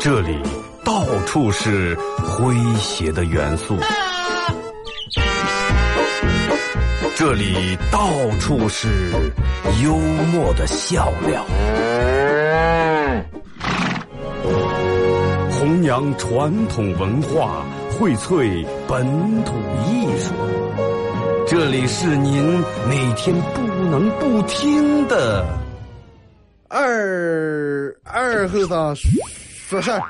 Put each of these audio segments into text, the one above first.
这里到处是诙谐的元素，这里到处是幽默的笑料，弘扬传统文化，荟萃本土艺术。这里是您每天不能不听的二二后生说事儿。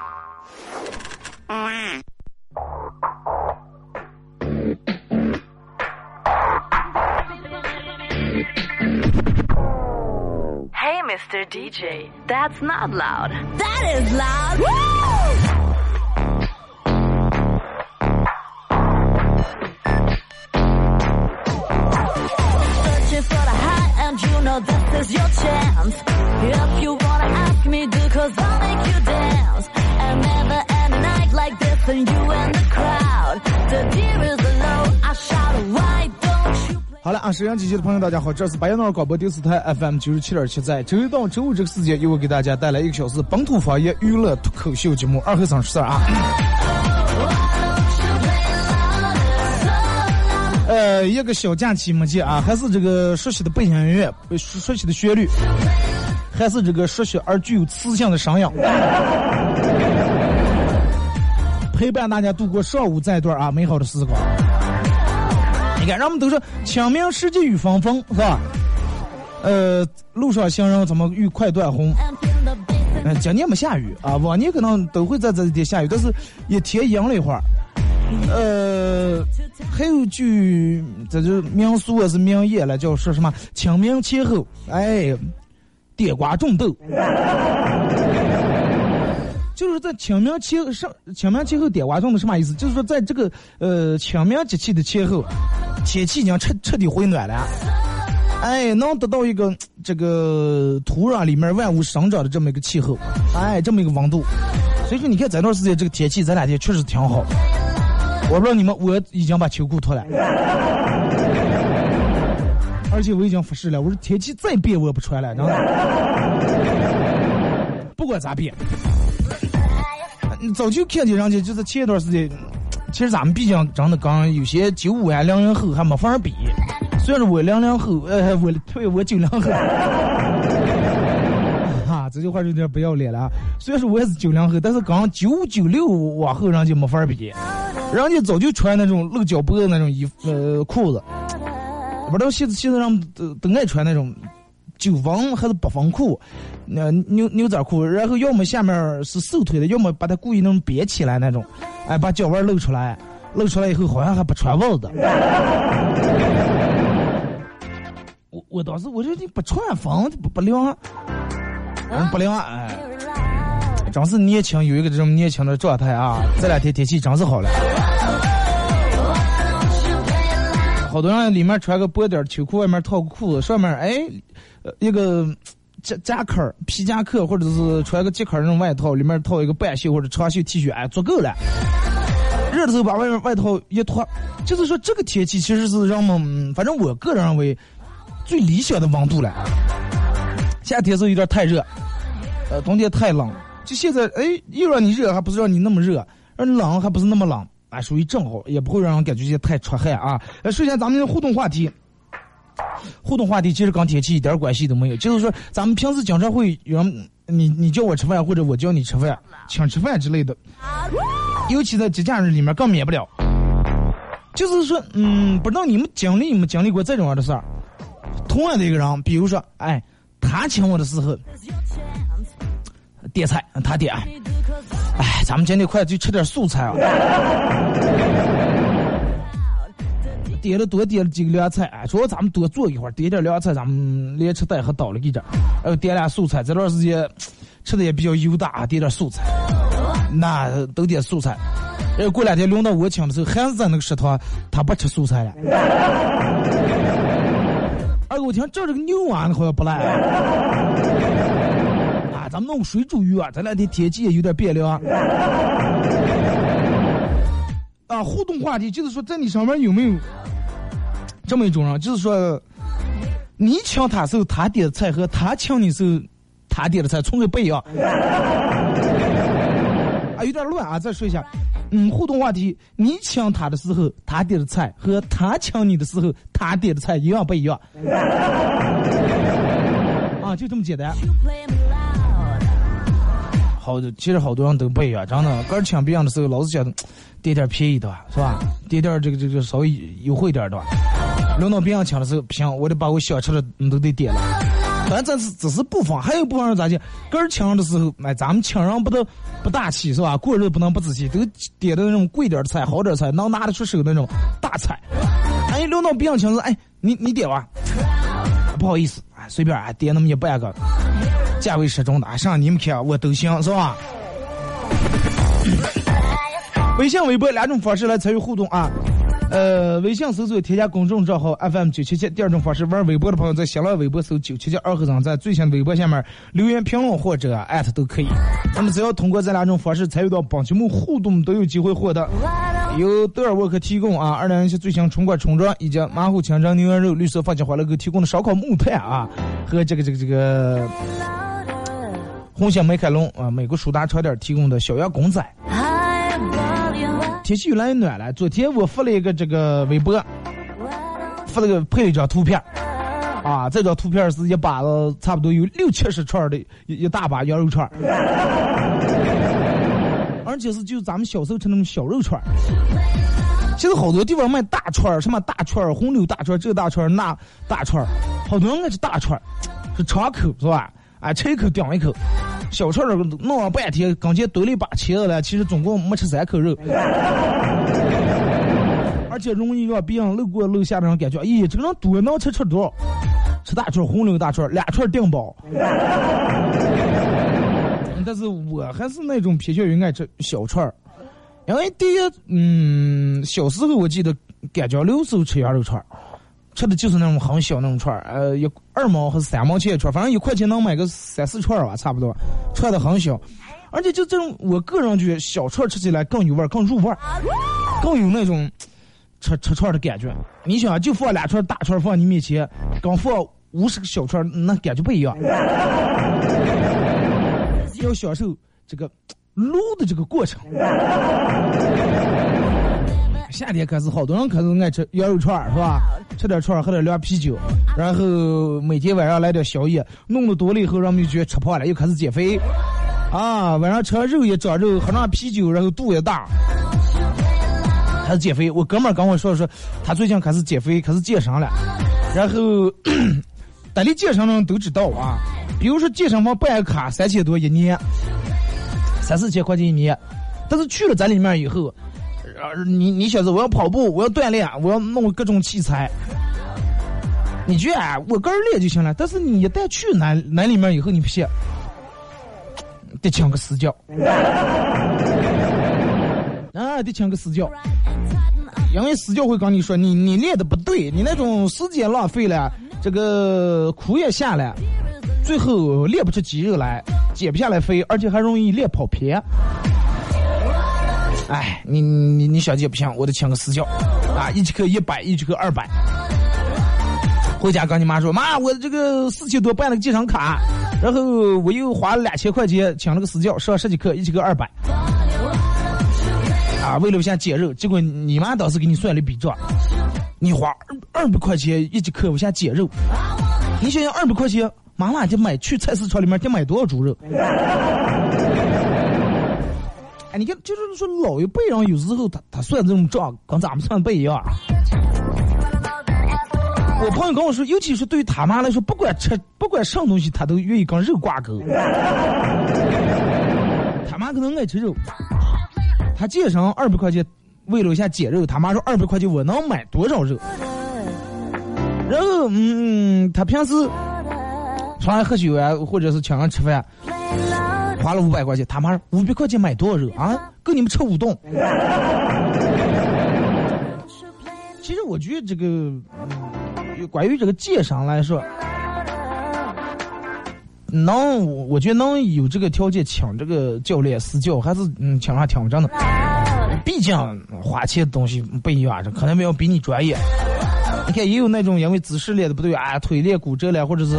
Hey, Mr. DJ, that's not loud. That is loud. 沈阳机器的朋友，大家好，这是白羊脑广播电视台 FM 九十七点七，在周一到周五这个时间，由我给大家带来一个小时本土方言娱乐脱口秀节目《二和尚说事》啊。呃，一个小假期没见啊，还是这个熟悉的背景音乐，熟悉的旋律，还是这个熟悉而具有磁性的声音，陪伴大家度过上午这一段啊美好的时光。你看，人们都说清明时节雨纷纷，是吧？呃，路上行人怎么遇快断虹？嗯、今年没下雨啊，往年可能都会在这一天下雨，但是也天阴了一会儿。呃，还有句这就民俗啊是名言了，叫说什么清明前后，哎，地瓜种豆。就是在清明前上清明前后点瓜种的什么意思？就是说在这个呃清明节气的前后，天气已经彻彻底回暖了，哎，能得到一个这个土壤里面万物生长的这么一个气候，哎，这么一个温度。所以说，你看这段时间这个天气，这两天确实挺好。我不知道你们，我已经把秋裤脱了，而且我已经发誓了，我说天气再变我也不穿了，真的，不管咋变。早就看见人家，就是前一段时间，其实咱们毕竟真的刚有些九五啊、零零后还没法比。虽然说我零零后，呃，我对我九零后，哈，这句话有点不要脸了。虽然说我也是九零后，但是刚九九六往后人就没法比，人家早就穿那种露脚脖的那种衣呃裤子，不知道现在现在人们都都爱穿那种。九分还是八分裤，那牛牛仔裤，然后要么下面是瘦腿的，要么把它故意那种别起来那种，哎，把脚腕露出来，露出来以后好像还不穿袜子。我我当时我说你不穿风不不凉，嗯不凉哎，真是年轻有一个这种年轻的状态啊！这两天天气真是好了。好多人里面穿个薄点秋裤，外面套个裤子，上面哎，一个夹夹克、皮夹克，或者是穿个夹克那种外套，里面套一个半袖或者长袖 T 恤，哎，足够了。热的时候把外面外套一脱，就是说这个天气其实是让我们，反正我个人认为最理想的温度了。夏天是有点太热，呃，冬天太冷，就现在哎，又让你热，还不是让你那么热，让你冷还不是那么冷。啊，属于正好，也不会让人感觉太出汗啊。呃，首先咱们互动话题，互动话题其实跟天气一点关系都没有，就是说咱们平时经常会有人你你叫我吃饭，或者我叫你吃饭，请吃饭之类的，尤其在节假日里面更免不了。就是说，嗯，不知道你们经历没经历过这种样的事儿？同样的一个人，比如说，哎，他请我的时候，点菜，他点。哎，咱们今天快就吃点素菜啊！点了多点了几个凉菜，哎，说咱们多做一会儿，点点凉菜，咱们连吃带喝倒了一点，还有，点俩素菜。这段时间吃的也比较油大，点点素菜，那都点素菜。呃，过两天轮到我请的时候，还是在那个食堂，他不吃素菜了。哎，我听这这个牛丸好像不赖。啊，咱们弄个水煮鱼啊，这两天天气也有点变凉。啊，互动话题就是说，在你上面有没有这么一种人？就是说，你请他时候他点的菜和他请你时候他点的菜从来不一样。啊，有点乱啊！再说一下，嗯，互动话题，你请他的时候他点的菜和他请你的时候他点的菜一样不一样？啊，就这么简单。好的，其实好多人都不一样，真的。刚请别人的时候，老是想点点便宜的吧，是吧？点点这个这个稍微优惠点的吧。轮到别人抢的时候，不行，我得把我想吃的你都得点了。反正这是只是部分，还有部分人咋的？个儿抢的时候，哎，咱们抢人不都不大气是吧？过日子不能不仔细，都点的那种贵点的菜、好点菜，能拿得出手那种大菜。哎，轮到别人抢的时候，哎，你你点吧，不好意思，哎，随便啊点那么一半个。价位适中的，上你们看我都行，是吧？微信、微博两种方式来参与互动啊。呃，微信搜索添加公众账号 FM 九七七，第二种方式玩微博的朋友在新浪微博搜九七七二和尚，在最新的微博下面留言评论或者艾特都可以。那么只要通过这两种方式参与到本节目互动，都有机会获得由德尔沃克提供啊，二零一七最新春冠冲装以及马虎清蒸牛羊肉、绿色番茄欢乐狗提供的烧烤木炭啊，和这个这个这个红星美凯龙啊，美国舒达超店提供的小羊公仔。天气越来越暖了，昨天我发了一个这个微博，发了个配了一张图片，啊，这张图片是一把子差不多有六七十串的一一大把羊肉串，而且是就咱们小时候吃那种小肉串。现在好多地方卖大串，什么大串、红柳大串、这大串、那大串，好多人爱吃大串，是长口是吧？啊，吃一口顶一口，小串儿弄了半天，刚才兜了一把茄子了，其实总共没吃三口肉，而且容易让别人路过楼下的人感觉，咦，这个人多能吃吃多少？吃大串儿红柳大串儿，俩串儿顶饱。但是我还是那种偏向于爱吃小串儿，因为第一，嗯，小时候我记得甘江流时候吃羊肉串儿，吃的就是那种很小那种串儿，呃，一二毛还是三毛钱一串，反正一块钱能买个三四串吧，差不多，串的很小，而且就这种，我个人觉得小串吃起来更有味儿，更入味儿，更有那种吃吃串的感觉。你想，就放两串大串放你面前，刚放五十个小串，那感觉不一样。要享受这个撸的这个过程。夏天开始，好多人开始爱吃羊肉串儿，是吧？吃点串儿，喝点凉啤酒，然后每天晚上来点宵夜，弄得多了以后，人们就觉得吃胖了，又开始减肥。啊，晚上吃完肉也长肉，喝上啤酒，然后肚也大，开始减肥。我哥们儿跟我说说，他最近开始减肥，开始健身了，然后。单立健身的人都知道啊，比如说健身房办卡三千多一年，三四千块钱一年，但是去了咱里面以后，你你小子我要跑步，我要锻炼，我要弄各种器材，你觉得啊，我个人练就行了，但是你一旦去南南里面以后，你不信，得请个私教，啊，得请个私教。因为私教会跟你说，你你练的不对，你那种时间浪费了，这个苦也下来，最后练不出肌肉来，减不下来肥，而且还容易练跑偏。哎，你你你小姐不行，我得请个私教，啊，一节课一百，一节课二百。回家跟你妈说，妈，我这个四千多办了个健身卡，然后我又花了两千块钱请了个私教上十节课，一节课二百。啊，为了我想减肉，结果你妈当时给你算了一笔账，你花二百块钱一节课，我想减肉，你想想二百块钱，妈妈就买去菜市场里面得买多少猪肉？哎，你看，就是说老一辈人有时候他他算这种账跟咱们算不一样。我朋友跟我说，尤其是对于他妈来说，不管吃不管什么东西，他都愿意跟肉挂钩。他妈可能爱吃肉。他健身二百块钱，为了一下减肉，他妈说二百块钱我能买多少肉？然后，嗯，他平时出来喝酒啊，或者是请人吃饭，花了五百块钱，他妈五百块钱买多少肉啊？够你们吃五顿。其实我觉得这个，嗯，关于这个健身来说，能，我觉得能有这个条件请这个教练私教，还是嗯请上挺真的。毕竟花钱的东西不一样，这可能没有比你专业。你看也有那种因为姿势练的不对啊，腿练骨折了，或者是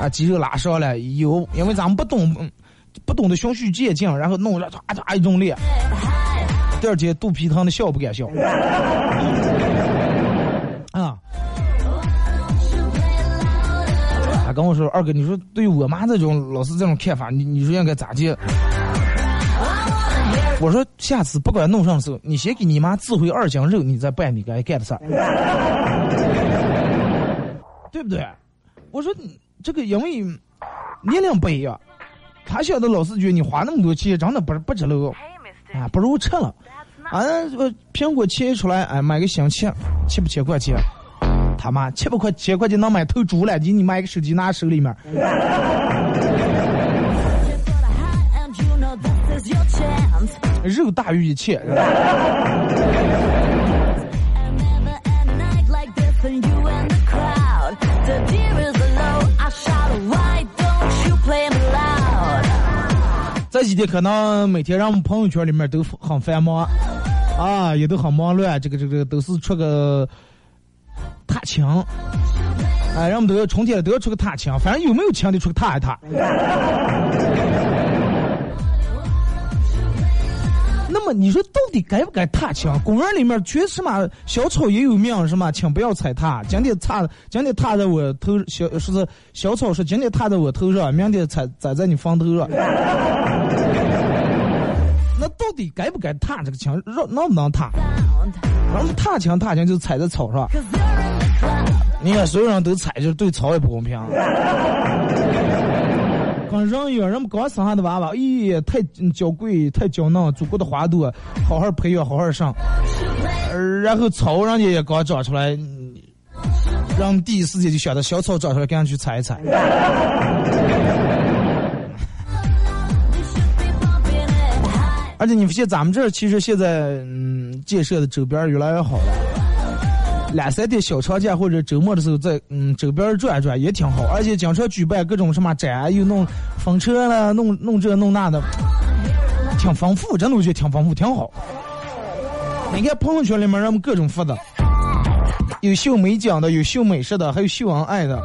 啊肌肉拉伤了，有因为咱们不懂不懂得循序渐进，然后弄了唰唰一种练，第二天肚皮疼的笑不敢笑。啊。他跟我说：“二哥，你说对于我妈这种老是这种看法，你你说应该咋接？”我说：“下次不管弄上的时候，你先给你妈自回二斤肉，你再办你该干的事儿，对不对？”我说：“这个因为年龄不一样，他晓得老是觉得你花那么多钱，真的不不值了，啊，不如吃了。啊，这苹果切出来，哎，买个新切，七八千块钱。”他妈七百块钱块钱能买头猪了，你你买个手机拿手里面。肉大于一切。这几天可能每天让我们朋友圈里面都很繁忙，啊，也都很忙乱，这个这个都是出个。踏青，哎，让我们都要春天，都要出个踏青，反正有没有青的出个踏一踏。你说到底该不该踏青？公园里面全什么小草也有命，什么请不要踩踏。今天踏，今天踏在我头小，说是小草说今天踏在我头上，明天踩踩在你房头上。那到底该不该踏这个青？让能不能踏？然后踏青踏青就踩在草上。你看，所有人都踩，就是对草也不公平。人有，人们刚生下的娃娃，咦，太娇贵，太娇嫩，祖国的花朵，好好培养，好好上。然后草，人家也刚长出来，让第一时间就想到小草长出来，赶紧去踩一踩。而且你发现，咱们这其实现在，嗯，建设的周边越来越好了。两三天小长假或者周末的时候，在嗯周边转转也挺好，而且经常举办各种什么展，又弄风车了，弄弄这弄那的，挺丰富，真的我觉得挺丰富，挺好。你看朋友圈里面人们各种发的，有秀美景的，有秀美食的，还有秀恩爱的。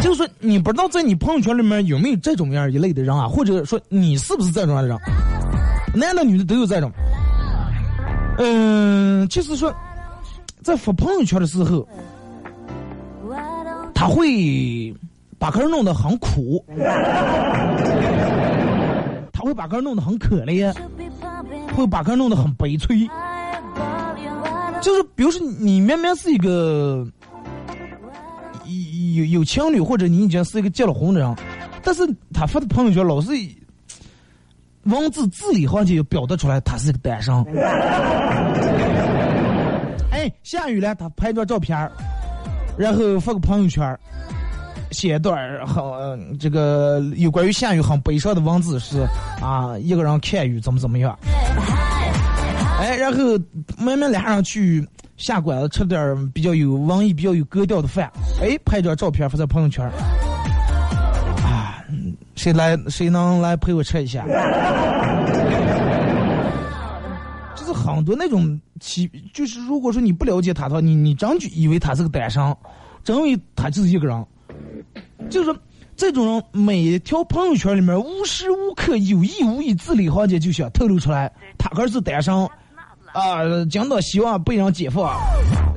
就说，你不知道在你朋友圈里面有没有这种样一类的人啊？或者说你是不是这种样的人？男的女的都有这种。嗯，就是说，在发朋友圈的时候，他会把个人弄得很苦，他会把个人弄得很可怜，会把个人弄得很悲催。就是比如说，你明明是一个有有情侣，或者你已经是一个结了婚的人，但是他发的朋友圈老是。文字字里行间就表达出来，他是个单身。哎，下雨了，他拍张照片然后发个朋友圈写一段很这个有关于下雨很悲伤的文字，是啊，一个人看雨怎么怎么样。哎，然后慢慢俩人去下馆子吃点比较有文艺、比较有格调的饭。哎，拍张照片发在朋友圈谁来？谁能来陪我吃一下？就是很多那种奇，就是如果说你不了解他的话，你你真就以为他是个单身，真以为他就是一个人。就是这种人，每条朋友圈里面无时无刻有意无意字里行间就想透露出来，他可是单身啊，讲到希望被人解放，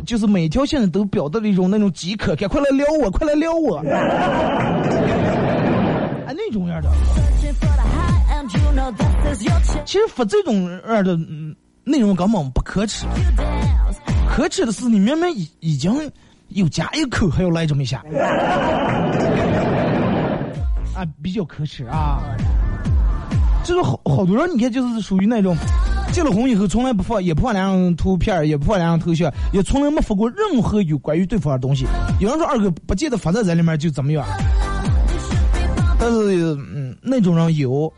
就是每条线都表达了一种那种饥渴，赶快来撩我，快来撩我。那种样的，其实发这种样的内容根本不可耻，可耻的是你明明已已经有加一口，还要来这么一下，啊，比较可耻啊！就是好好多人，你看就是属于那种结了婚以后从来不发，也不发两张图片，也不发两张头像，也从来没发过任何有关于对方的东西。有人说二哥不记得发在这里面就怎么样？但是，嗯，那种人有，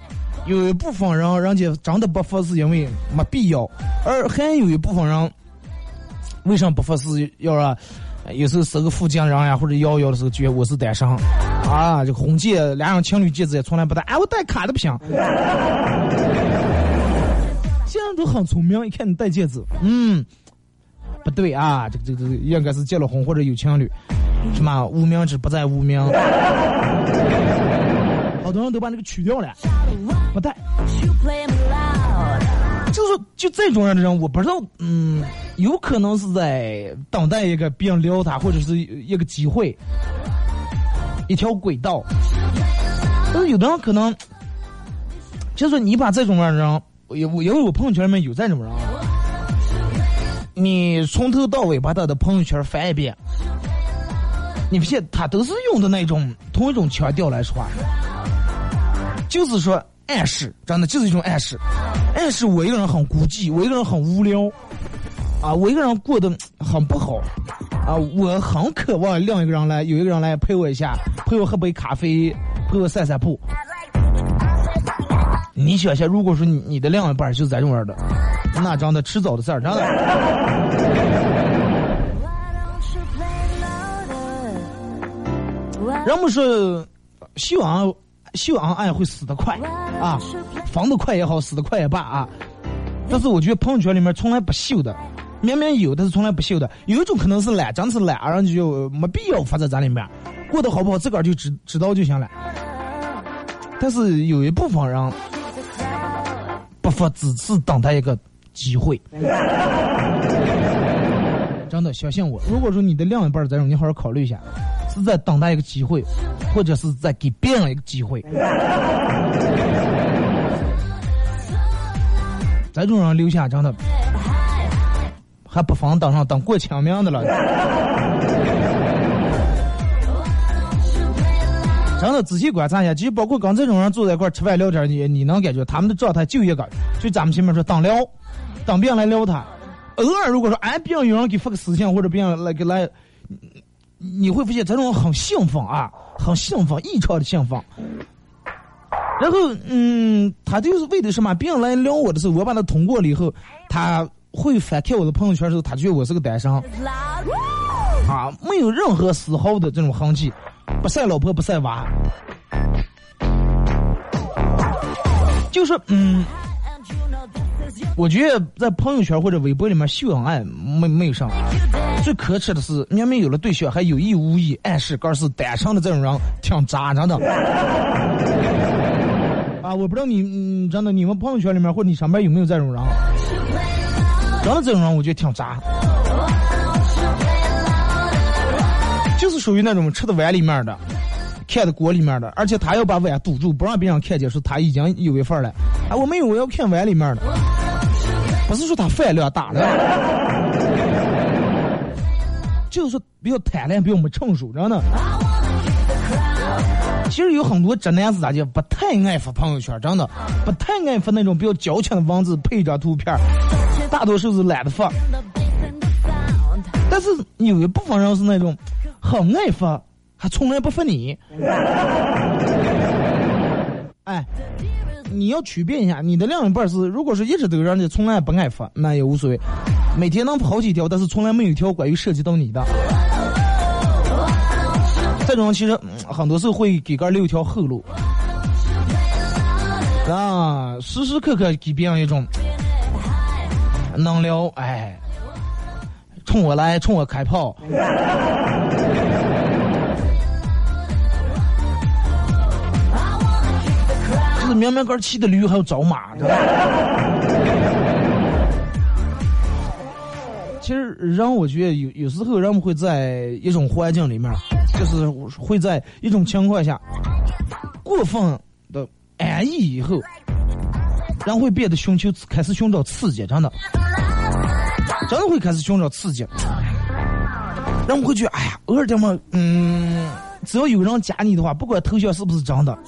有一部分人，人家真的不发是因为没必要，而还有一部分人，为什么不发是要啊？有时候是个附近人呀，或者幺幺的时候，觉得我是单身，啊，这个婚戒，俩人情侣戒指也从来不戴，哎，我戴卡的不行。现在都很聪明，一看你戴戒指，嗯，不对啊，这个这个这个应该是结了婚或者有情侣，什么无名指不在无名，好多人都把那个取掉了，不带。就是就这种样的人，我不知道，嗯，有可能是在等待一个别人撩他，或者是一个机会，一条轨道。但是有的人可能，就是你把这种样的人，也我因为我朋友圈里面有这种人啊，你从头到尾把他的朋友圈翻一遍，你发现他都是用的那种同一种腔调来说话，就是说暗示，真的就是一种暗示。暗示我一个人很孤寂，我一个人很无聊，啊，我一个人过得很不好，啊，我很渴望另一个人来，有一个人来陪我一下，陪我喝杯咖啡，陪我散散步。你想想，如果说你你的另一半就是这种样的，那真的迟早的事儿，真的。人们说，希望秀恩爱会死得快啊，防得快也好，死得快也罢啊。但是我觉得朋友圈里面从来不秀的，明明有，但是从来不秀的。有一种可能是懒，真是懒，然后就没必要发在咱里面，过得好不好自个儿就知知道就行了。但是有一部分人不发，只是等待一个机会。真的相信我，如果说你的另一半这种，你好好考虑一下，是在等待一个机会，或者是在给别人一个机会。这种人留下真的还不妨当上当过清明的了。真的仔细观察一下，其实包括跟这种人坐在一块吃饭聊天，你你能感觉他们的状态就一个，就咱们前面说当聊，当别人来聊他。偶尔如果说哎，别人有人给发个私信或者别人来给来，你会发现这种很兴奋啊，很兴奋，异常的兴奋。然后，嗯，他就是为的什么？别人来撩我的时候，我把他通过了以后，他会翻看我的朋友圈的时候，他觉得我是个单身啊，没有任何丝毫的这种痕迹，不晒老婆不晒娃，就是嗯，我觉得在朋友圈或者微博里面秀恩爱没没有啥，最可耻的是明明有了对象，还有意无意暗示哥是单身的这种人挺渣，真的。啊，我不知道你，嗯，真的你们朋友圈里面或者你上班有没有这种人？真的这种人我觉得挺渣，就是属于那种吃的碗里面的，看的锅里面的，而且他要把碗堵住，不让别人看见，说他已经有一份了。啊，我没有，我要看碗里面的，不是说他饭量大了。就是说比较贪婪，比较没成熟，真的。其实有很多直男是咋的，不太爱发朋友圈，真的不太爱发那种比较矫情的文字配一张图片，大多数是懒得发。但是有一部分人是那种很爱发，还从来不发你。哎，你要区别一下，你的另一半是，如果是一直都让你从来不爱发，那也无所谓。每天能跑几条，但是从来没有一条关于涉及到你的。这种其实、很多时候会给个留一条后路，啊，时时刻刻给别人一种能聊，哎，冲我来，冲我开炮。明明个儿骑的驴还要找马，对吧？其实人，我觉得有有时候人们会在一种环境里面，就是会在一种情况下过分的安逸以后，人会变得寻求开始寻找刺激，真的，真的会开始寻找刺激。人们会觉得，哎呀，偶尔这么，嗯，只要有人加你的话，不管头像是不是真的，啊，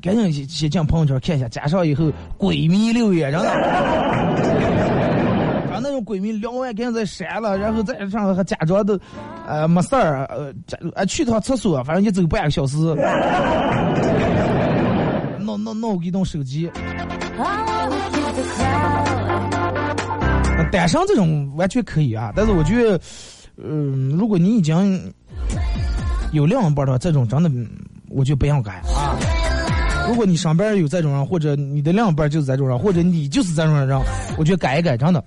赶紧先先进朋友圈看一下，加上以后闺蜜留言，真的。把那种闺蜜聊完，赶紧再删了，然后再上还假装的，呃，没事儿，呃，假呃去趟厕所，反正也走半个小时，弄弄弄给动手机。I wanna keep the crowd. 单身这种完全可以啊，但是我觉得，嗯、如果你已经有另一半的话，这种真的，我就不想改啊。如果你上班有这种人，或者你的另一半就是这种人，或者你就是这种人，我觉得改一改，真的。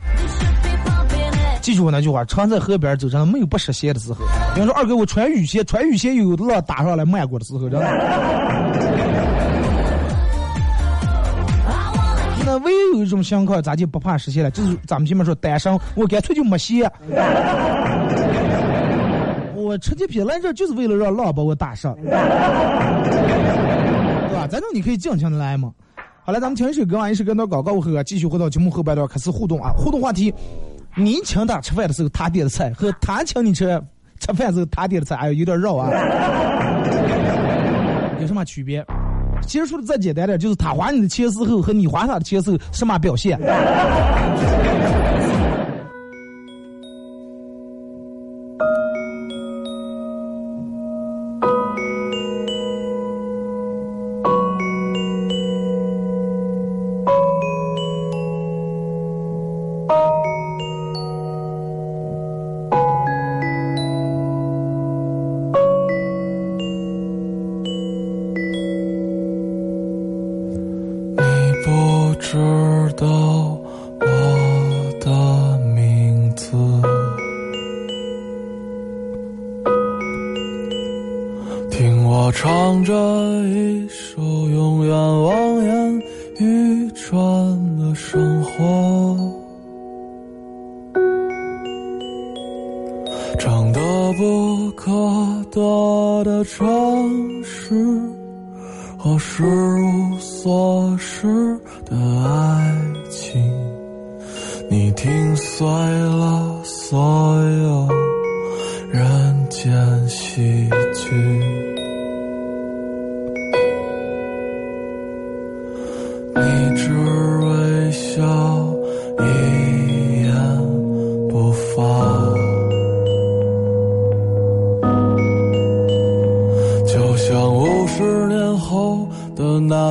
记住我那句话：常在河边走，真的没有不湿鞋的时候。比方说，二哥，我穿雨鞋，穿雨鞋有浪打上来漫过的时候，真的。那唯有一种情况，咱就不怕湿鞋了？就是咱们前面说单身，我干脆就没鞋。我直接撇来这，就是为了让浪把我打上，对吧？这你可以尽情的来嘛。好了，咱们听一首歌，完一首歌到广告后啊，继续回到节目后半段开始互动啊。互动话题：你请他吃饭的时候他点的菜，和他请你吃吃饭的时候他点的菜，哎，有点绕啊。有什么区别？其实说的再简单点，就是他花你的钱时候和你花他的钱时候什么表现？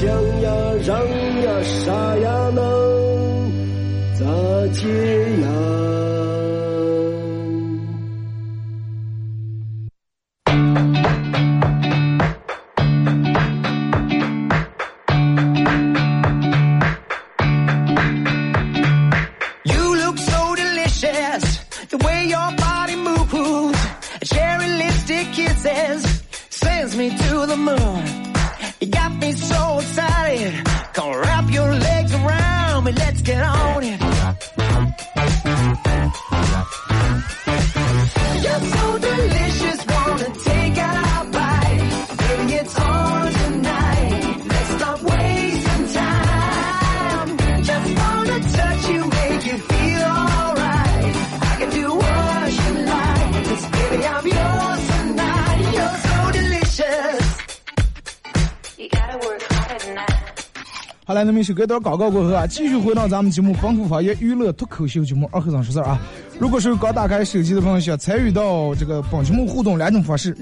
想呀，让呀，啥呀？能咋接？好了，那么一首歌段广告过后啊，继续回到咱们节目《丰富方言娱乐脱口秀》节目二和尚说事啊。如果是刚打开手机的朋友，想参与到这个本节目互动两种方式：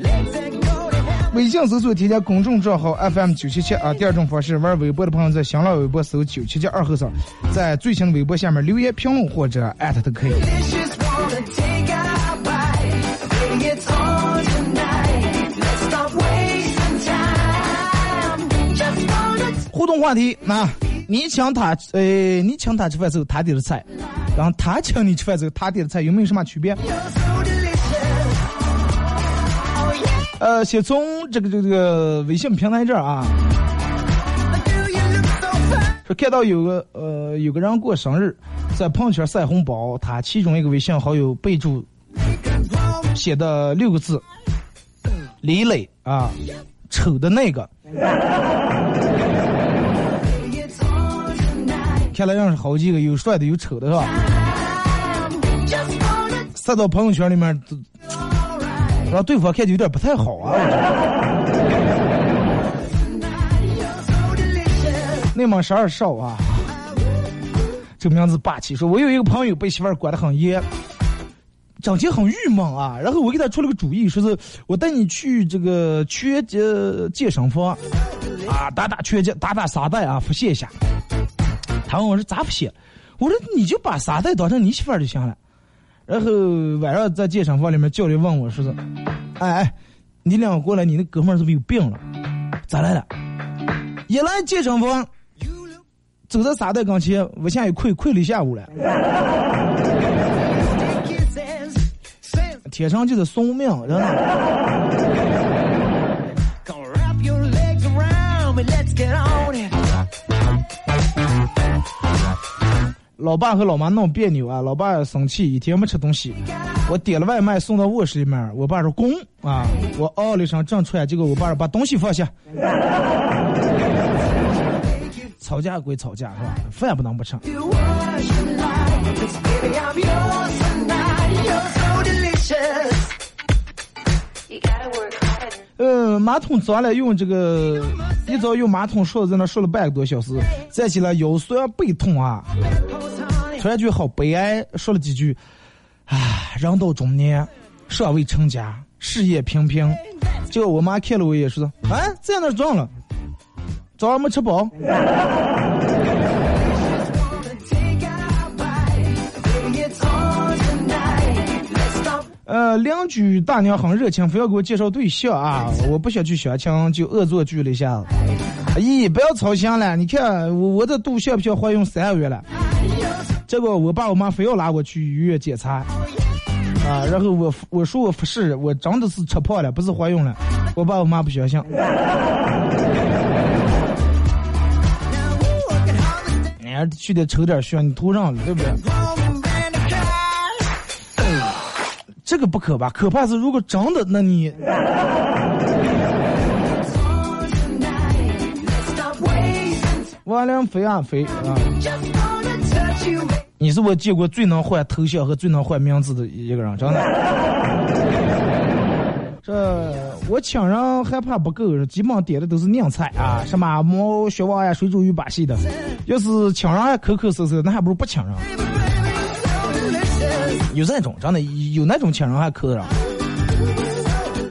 微信搜索添加公众账号 FM 九七七啊；第二种方式，玩微博的朋友在新浪微博搜九七七二和尚，在最新的微博下面留言评论或者艾特都可以。互动话题，那你请他，呃，你请他吃饭时候他点的菜，然后他请你吃饭时候他点的菜有没有什么区别？呃，先从这个这个这个微信平台这儿啊，说看到有个呃有个人过生日，在朋友圈晒红包，他其中一个微信好友备注写的六个字：李磊啊，丑的那个。看来认识好几个，有帅的，有丑的，是吧？晒到朋友圈里面，让对方看着有点不太好啊。内蒙十二少啊，这名字霸气。说我有一个朋友被媳妇管得很严，整天很郁闷啊。然后我给他出了个主意，说是我带你去这个缺呃健身房啊，打打拳击，打打沙袋啊，复现一下。他问我说咋不写？我说你就把沙袋当成你媳妇儿就行了。然后晚上在健身房里面，教练问我说是，哎哎，你俩过来，你那哥们儿是不是有病了？咋来了？一来健身房，走在沙袋跟前，我现在一跪跪了一下午了。天生就是送命，真的老爸和老妈闹别扭啊，老爸生气，一天没吃东西。我点了外卖送到卧室里面，我爸说滚啊！我嗷了一声正出来，结果我爸说把东西放下。吵架归吵架是吧？饭不能不吃。呃，马桶脏了，用这个一早用马桶刷在那刷了半个多小时，站起来腰酸背痛啊，突然觉好悲哀，说了几句，唉，人到中年，尚未成家，事业平平，结果我妈看了我一眼，说：“啊，在那撞了，早上没吃饱。”呃，邻居大娘很热情，非要给我介绍对象啊！我不想去相亲，就恶作剧了一下。咦，不要操心了，你看我我这肚像不像怀孕三个月了？结果我爸我妈非要拉我去医院检查，啊，然后我我说我不是，我真的是吃胖了，不是怀孕了。我爸我妈不相信。你还去得抽点血，你头上了，对不对？这个不可怕，可怕是如果真的，那你王亮飞啊飞啊！你是我见过最能换头像和最能换名字的一个人，真的。这我请人害怕不够，基本点的都是硬菜啊，什么毛血旺呀、水煮鱼把戏的。要是请人还抠抠搜搜，那还不如不请人。有这种真的，有那种请人还抠人。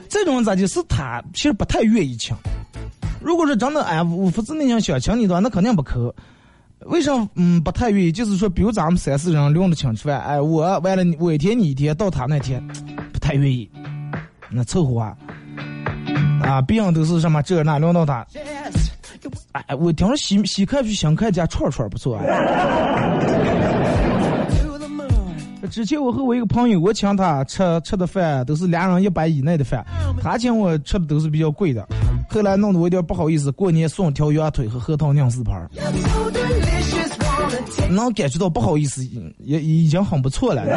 这种咋就是他其实不太愿意请。如果说真的哎，五福子那样想请你的话，那肯定不抠。为啥嗯不太愿意？就是说，比如咱们三四人轮着请吃饭，哎，我完了我一天你一天，到他那天不太愿意。那凑合啊，啊，别人都是什么这那轮到他。哎，我听说西西客去新客家串串不错。之前我和我一个朋友，我请他吃吃的饭都是两人一百以内的饭，他请我吃的都是比较贵的。后来弄得我有点不好意思，过年送条羊腿和核桃酿四盘。能感觉到不好意思，也已经很不错了。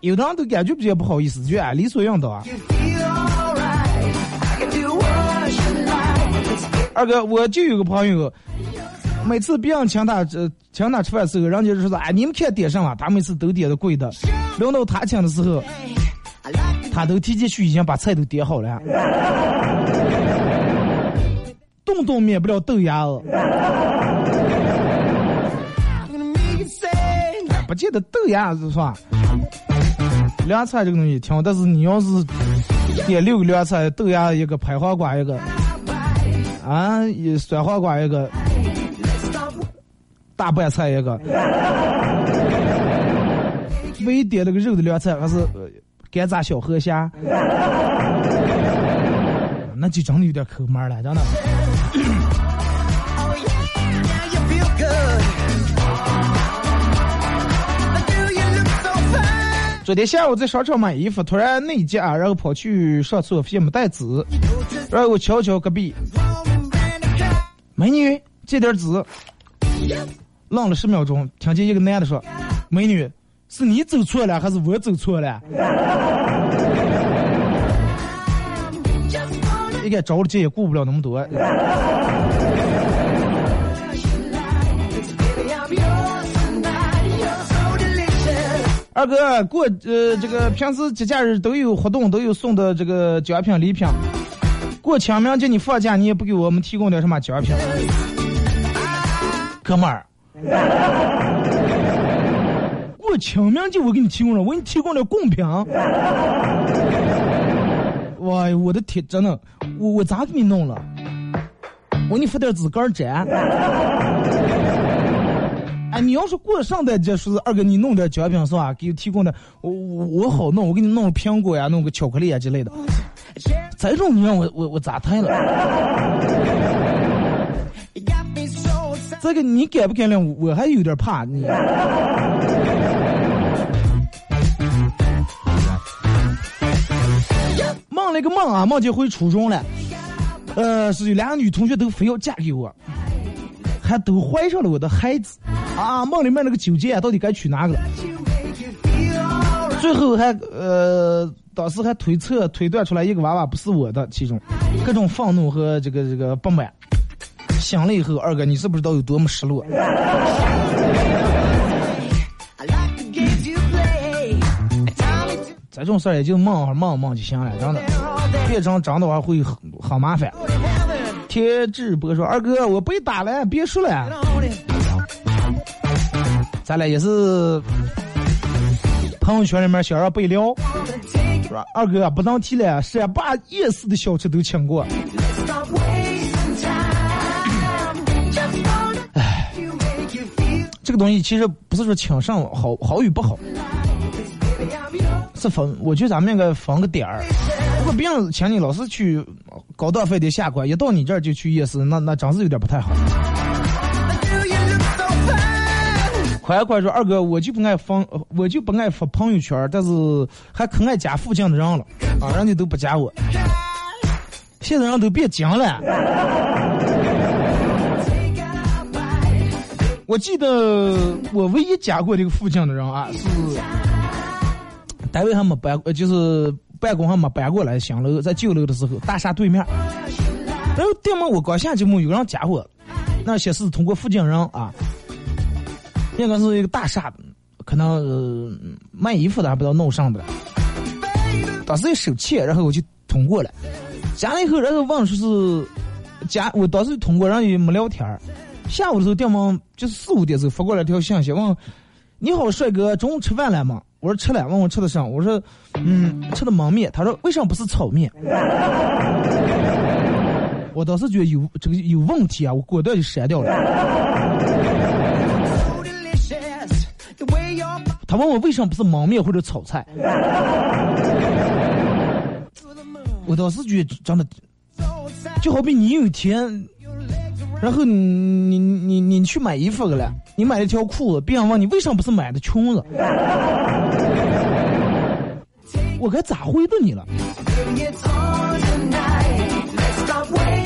有的人都感觉比较不好意思，就按理所应当啊。二哥，我就有个朋友，每次别人请他这请他吃饭的时候，人家就说：“哎，你们看点上了。”他每次都点的贵的，轮到他请的时候，他都提前去已经把菜都点好了，动动免不了豆芽子。不见得豆芽子是吧？凉菜这个东西挺好，但是你要是点六个凉菜，豆芽一个，拍黄瓜一个，啊，酸黄瓜一个，大白菜一个，唯一点那个肉的凉菜还是干炸小河虾，那就真的有点抠门了，真的。昨天下午在商场买衣服，突然内急啊，然后跑去上厕所，发现没带纸，然后我瞧瞧隔壁，美女借点纸，愣了十秒钟，听见一个男的说：“美女，是你走错了还是我走错了？”应该着急也顾不了那么多。二哥过呃这个平时节假日都有活动，都有送的这个奖品礼品。过清明节你放假，你也不给我们提供点什么奖品？哥们儿，过清明节我给你提供了，我给你提供了贡品。哇，我的天，真的，我我咋给你弄了？我给你发点纸干粘。哎，你要是过圣诞节，说是二哥你弄点奖品是吧？给你提供的，我我我好弄，我给你弄个苹果呀，弄个巧克力啊之类的。这种你让我我我咋谈了？这个你敢不敢了？我还有点怕你。梦了个梦啊，梦见回初中了，呃，是有两个女同学都非要嫁给我，还都怀上了我的孩子。啊，梦里面那个九姐到底该娶哪个？最后还呃，当时还推测推断出来一个娃娃不是我的，其中各种愤怒和这个这个不满。想了以后，二哥你是不是知道有多么失落？这种事儿也就忙忙忙就行了，真的，别成真的话会很很麻烦。铁志博说：“二哥，我被打了，别说了。”咱俩也是朋友圈里面想让备料，是吧？二哥不能提了，是把夜市的小吃都请过。这个东西其实不是说请上好好与不好，是分。我觉得咱们应该分个点儿。如果别人请你老是去高档饭店下馆，一到你这儿就去夜市，那那真是有点不太好。快快说，二哥，我就不爱发，我就不爱发朋友圈，但是还可爱加附近的人了，啊，人家都不加我。现在人都别讲了。我记得我唯一加过这个附近的人啊，是单位还没搬，就是办公还没搬过来新楼，在旧楼的时候，大厦对面。然后电门我刚下节目，有人加我，那显示通过附近人啊，应该是一个大厦，可能、卖衣服的还不知道弄上的。当时一手气，然后我就通过了，加了以后，然后问说是加，我当时通过，然后也没聊天儿。下午的时候，电门就是四五点时候发过来一条信息，问你好，帅哥，中午吃饭了吗？我说吃了，问我吃的啥？我说嗯，吃的焖面。他说为什么不是炒面？我当时觉得有这个有问题啊，我果断就删掉了。他问我为什么不是焖面或者炒菜？我当时觉得真的，就好比你有一天，然后你你你你去买衣服去了，你买了条裤子，别人问你为什么不是买的裙子，我该咋回答你了？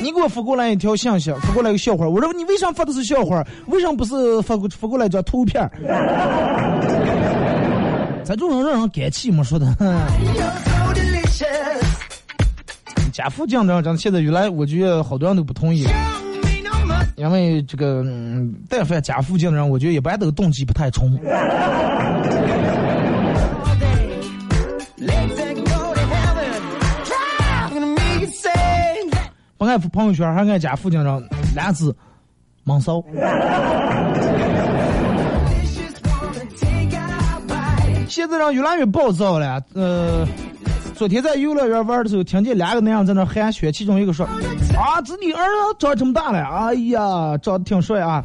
你给我发过来一条信息，发过来一个笑话，我说你为啥发的是笑话？为啥不是发过发过来一张图片？咱这种让人干气嘛，说的。加附奖章，真的现在原来我觉得好多人都不同意，因为这个，嗯，但凡加附近的人，我觉得一般都动机不太充。不爱朋友圈，还爱家附奖章，俩字，忙骚。现在人越来越暴躁了，呃。昨天在游乐园玩的时候，听见两个男人在那寒暄，其中一个说：“啊，这你儿子长这么大了，哎呀，长得挺帅啊！”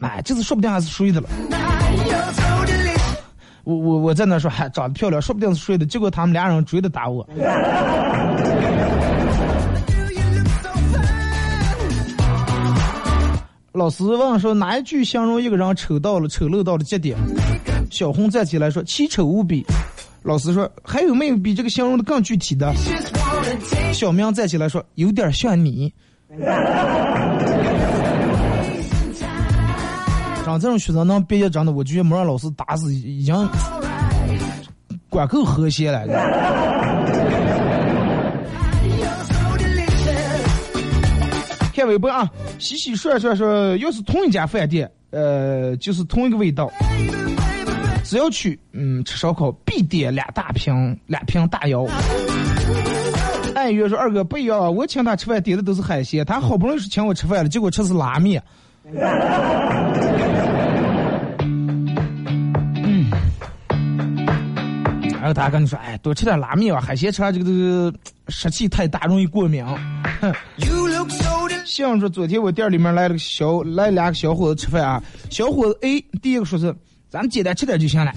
哎，这次说不定还是谁的了。我我我在那说，还长得漂亮，说不定是谁的。结果他们俩人追着打我。老师问说哪一句形容一个人丑到了丑陋到了极点？小红站起来说：“奇丑无比。”老师说：“还有没有比这个形容的更具体的？”小明站起来说：“有点像你。”长这种学生能毕业，真的，我觉得没让老师打死，已经管够和谐了。看微博啊，洗洗涮涮说，要是同一家饭店，呃，就是同一个味道。只要去，嗯，吃烧烤必点两大瓶，两瓶大窑。暗约说二哥不一样，我请他吃饭点的都是海鲜，他好不容易是请我吃饭了，结果吃的是拉面。嗯，然后他跟你说，哎，多吃点拉面吧，海鲜吃这个这个湿气太大，容易过敏。像说昨天我店里面来了个小来两个小伙子吃饭啊，小伙子 A 第一个说是。咱简单吃点就行了。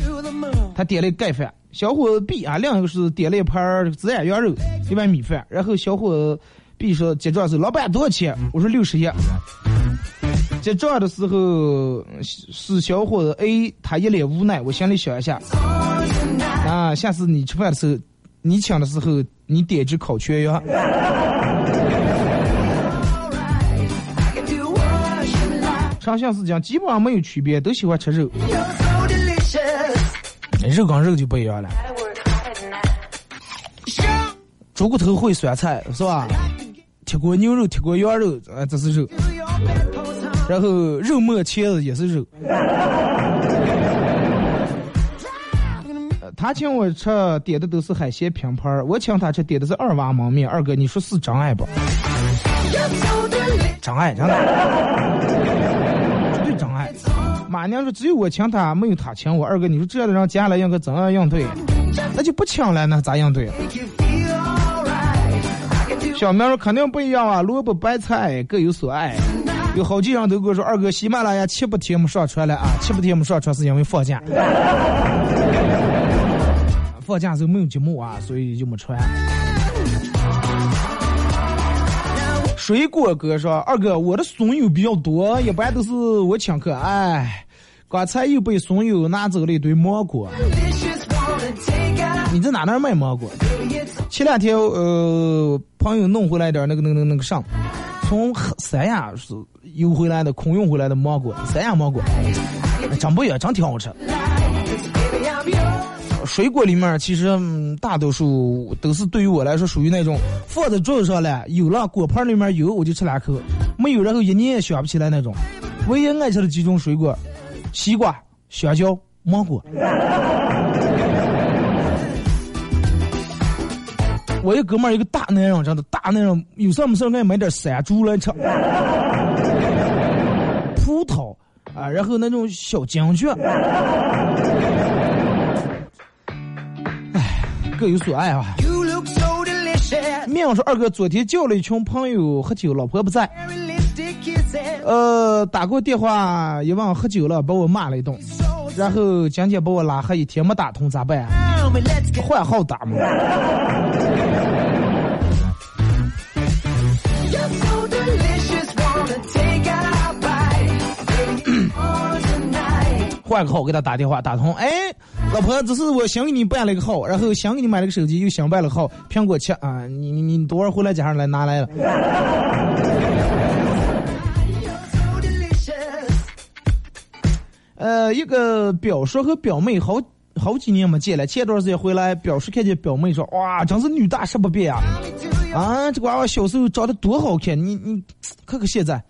他点了盖饭，小伙子 B 啊，另一个是点了一盘孜然羊肉，一碗米饭。然后小伙子 B 说结账时，老板多少钱？我说六十一。结账的时候是小伙子 A，他一脸无奈。我心里想一下，啊，下次你吃饭的时候，你请的时候，你点只烤全羊。上相是讲基本上没有区别，都喜欢吃肉。肉跟肉就不一样了。猪骨头烩酸菜是吧？铁锅牛肉、铁锅羊肉，啊，这是肉。然后肉末茄子也是肉。他请我吃点的都是海鲜拼盘我请他吃点的是二娃焖面。二哥，你说是真爱不？真爱，真的，绝对真爱。妈娘说只有我请他，没有他请我。二哥，你说这样的人接下来应该怎样应对？那就不请了，那咋应对？小明说肯定不一样啊，萝卜白菜各有所爱。有好几人都跟我说，二哥喜马拉雅七八天没上传了啊，七八天没上传是因为放假。放假时候没有节目啊，所以就没传。水果哥说：“二哥，我的损友比较多，一般都是我请客。哎，刚才又被损友拿走了一堆芒果。你在哪那卖芒果？前两天呃，朋友弄回来点那个那个那个那个上，从三亚是邮回来的空运回来的芒果，三亚芒果，真不远，真挺好吃。水果里面其实、大多数都是对于我来说属于那种放在桌子上了，有了果盘里面有我就吃两口，没有然后一年也想不起来那种。唯一爱吃的几种水果：西瓜、香蕉、芒果。我一哥们儿一个大男人，真的大男人，有事没事爱买点山竹来吃，葡萄啊，然后那种小金桔，唉，各有所爱啊。面我说二哥昨天叫了一群朋友喝酒，老婆不在，呃，打过电话一问喝酒了，把我骂了一顿，然后今天把我拉黑一天没打通咋办？换号打嘛。换个号给他打电话打通，哎，老婆，这是我新给你办了一个号，然后新给你买了个手机，又新办了号，苹果七啊，你你你等会儿回来家上来拿来了。呃，一个表叔和表妹好好几年没见了，前段时间回来，表叔看见表妹说，哇，真是女大十八变啊！啊，这个娃娃小时候长得多好看，你你看看现在。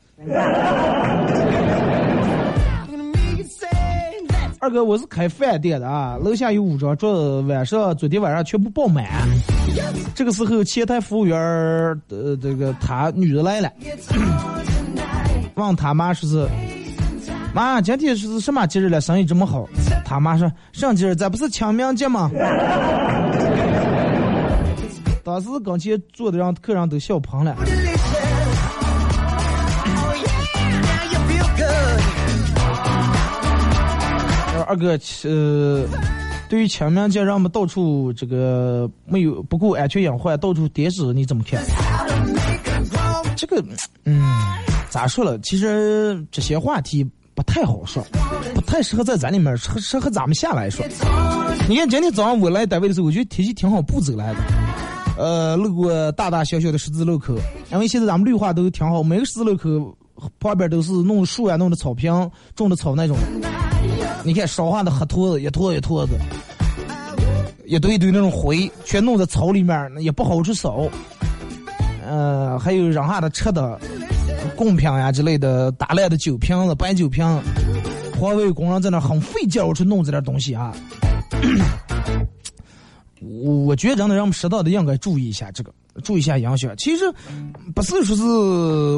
二哥，我是开饭店的啊，楼下有五张桌，晚上昨天晚上全部爆满。这个时候前台服务员儿，呃，这个他女的来了，问他妈说是，妈，今天是什么节日了？生意这么好？他妈说，上节日咱不是清明节吗？当时跟前坐的人客人都笑喷了。二哥，呃，对于清明节让我们到处这个没有不顾安全隐患，到处点纸，你怎么看？这个，嗯，咋说了？其实这些话题不太好说，不太适合在咱里面，适适合咱们下来说。你看今天早上我来单位的时候，我觉得天气挺好，不走来的。呃，路过大大小小的十字路口，因为现在咱们绿化都挺好，每个十字路口旁边都是弄树啊、弄的草坪、种的草那种。你看烧化的黑坨子，一坨一坨子，一堆一堆那种灰，全弄在草里面，也不好去扫。呃，还有扔下的吃的、贡品呀之类的，打烂的酒瓶子、白酒瓶，环卫工人在那很费劲儿去弄这点东西啊。我 我觉得真的让我们适当的应该注意一下这个，注意一下影响。其实不是说是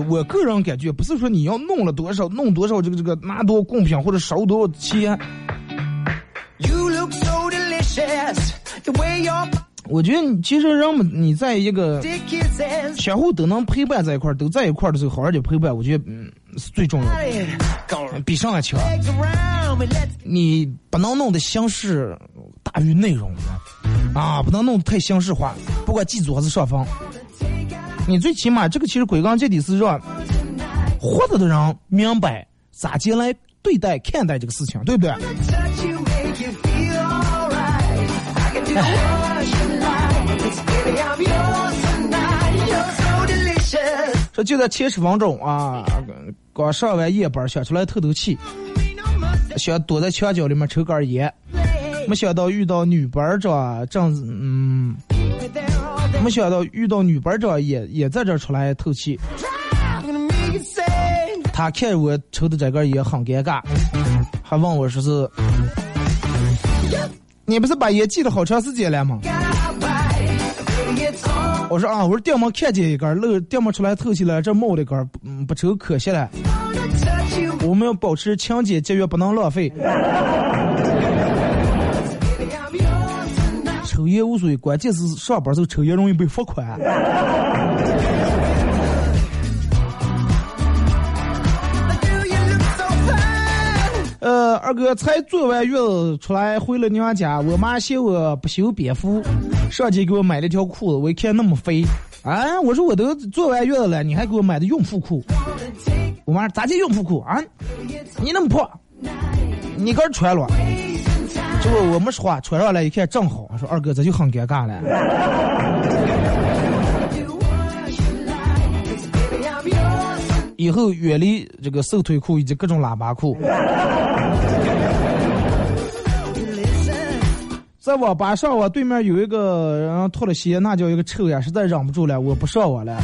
我个人感觉，不是说你要弄了多少，弄多少这个这个拿多少贡品或者烧多少钱。我觉得其实人们你在一个相互都能陪伴在一块儿，都在一块儿的时候，好好的陪伴，我觉得嗯是最重要的，比上还强。你不能弄得形式大于内容啊，不能弄得太形式化，不管记住还是上方。你最起码这个其实归根结底是让活着的人明白咋进来对待看待这个事情，对不对？说就在前十分钟啊，刚上完夜班，想出来透透气，想躲在墙角里面抽根烟，没想到遇到女班长正嗯，没想到遇到女班长也也在这出来透气。他看我抽的这根烟很尴尬，还问我说是，你不是把烟戒了好长时间了吗？我说啊，我说店门看见一根，漏店门出来透气了，这冒的根，不不抽可惜了。我们要保持清洁节约，不能浪费。抽烟无所谓，关键是上班时候抽烟容易被罚款。呃，二哥才坐完月子出来回了娘家，我妈嫌我不修边幅，上街给我买了条裤子，我一看那么肥，啊，我说我都坐完月子了，你还给我买的孕妇裤？我妈咋叫孕妇裤啊？你那么胖，你个穿了？结果我没说话，穿上来一看正好，我说二哥这就很尴尬了。以后远离这个瘦腿裤以及各种喇叭裤。在网吧上网对面有一个人脱了鞋，那叫一个臭呀，实在忍不住了，我不上网了。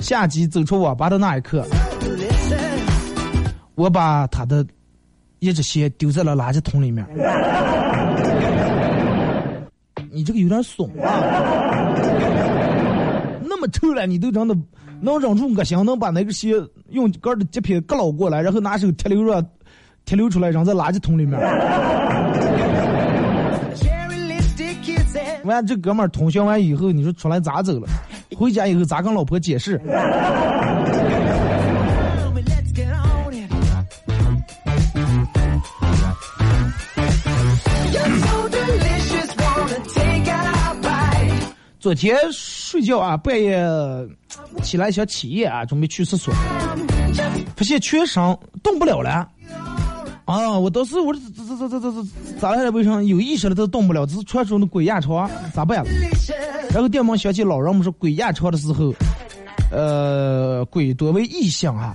下机走出网吧的那一刻，我把他的一只鞋丢在了垃圾桶里面。你这个有点怂啊！那么臭了，你都真的能忍住恶心，能把那个鞋用杆的洁片割捞过来，然后拿手提溜着提溜出来扔在垃圾桶里面。完，这哥们儿通宵完以后，你说出来咋走了？回家以后咋跟老婆解释？昨天睡觉啊，半夜起来想起夜啊，准备去厕所，发现全身动不了了。啊！我当时我这这这这这这咋了？为啥有意识了都动不了？只是传说那鬼压床，咋办？然后电门响起，老人们说鬼压床的时候，呃，鬼多为异象啊，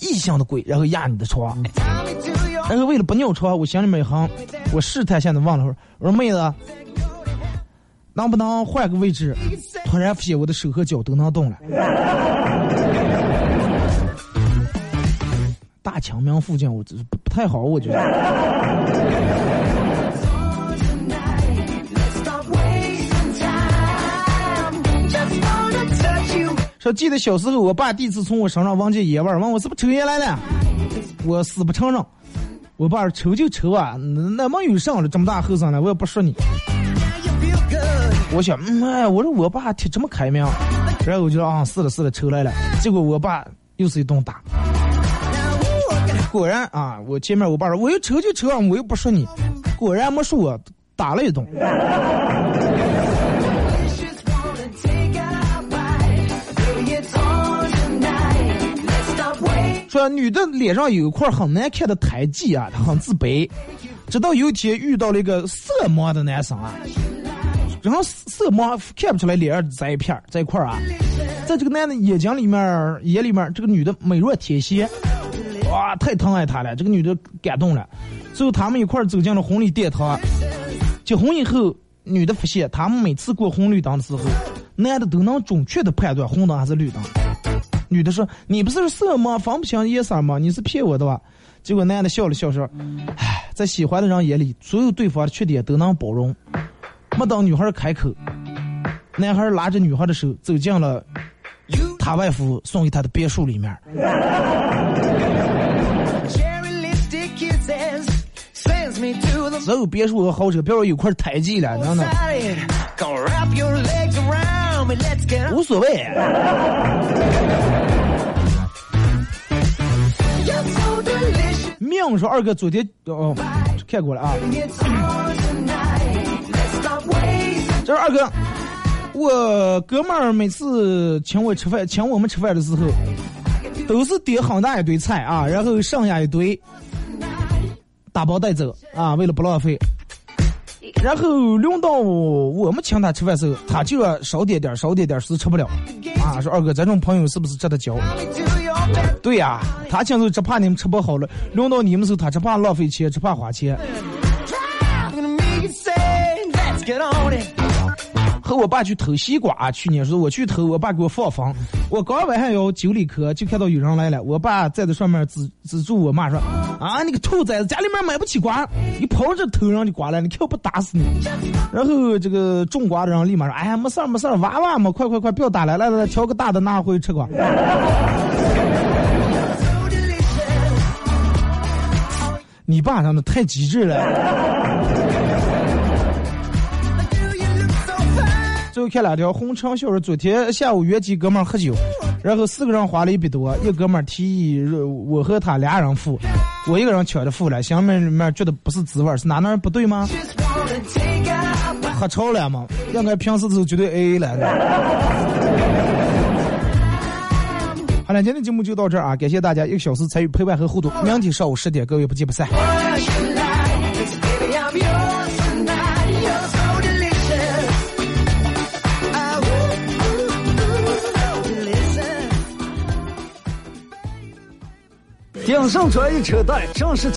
异象的鬼，然后压你的床。然后为了不尿床，我心里面一横，我试探性的问了会儿，我说妹子。能不能换个位置？突然发现我的手和脚都能动了。大清明附近，我这不太好，我觉得。说记得小时候，我爸第一次从我身上闻见烟味儿，问我是不是抽烟来了，我死不承认。我爸说抽就抽啊，那没有上了这么大后生了，我也不说你。我想，嗯，哎，我说我爸挺这么开明，然后我就啊，是的，是的，抽来了。结果我爸又是一顿打。果然啊，我前面我爸说我又抽就抽，我又不说你。果然没说我打了一顿。说女的脸上有一块很难看的胎记啊，她很自卑。直到有一天遇到了一个色盲的男生啊。然后色盲看不出来脸上在一片在一块啊，在这个男的眼睛里面眼里面，这个女的美若天仙，哇，太疼爱他了，这个女的感动了。最后他们一块走进了婚礼殿堂，结婚以后，女的发现他们每次过红绿灯的时候，男的都能准确的判断红灯还是绿灯。女的说：“你不是色盲分不清颜色吗？你是骗我的吧？”结果男的笑了笑说：“唉，在喜欢的人眼里，所有对方的缺点都能包容。”没等女孩开口，男孩拉着女孩的手走进了他外父送给他的别墅里面。所有别墅和豪车，别说有块胎记了，真的无所谓。命说二哥昨天哦看过了啊。这是二哥，我哥们儿每次请我吃饭，请我们吃饭的时候，都是点很大一堆菜啊，然后剩下一堆打包带走啊，为了不浪费。然后轮到我们请他吃饭时候，他就要少点点，少点点，是吃不了啊。说二哥，这种朋友是不是值得交？对呀，他请时只怕你们吃不好了，轮到你们时候，他只怕浪费钱，只怕花钱。和我爸去偷西瓜，去年说我去偷，我爸给我放风。我刚晚上要九里壳，就看到有人来了。我爸站在上面指指住我妈说：“啊，你个兔崽子，家里面买不起瓜，你跑这偷人的瓜来，你看我不打死你！”然后这个种瓜的人立马说：“哎呀，没事儿没事儿，娃娃嘛，快快快，不要打了，来来来，挑个大的拿回去吃瓜。”你爸长得太机智了。最后看两条红长小说，昨天下午约几哥们喝酒，然后四个人花了一百多，一哥们提议我和他俩人付，我一个人抢着付了，心里面觉得不是滋味，是哪哪不对吗？喝超了吗？应该平时都绝对 A A 了。好了，今天节目就到这儿啊，感谢大家一个小时参与陪伴和互动，明天上午十点各位不见不散。顶上车一车带，正是。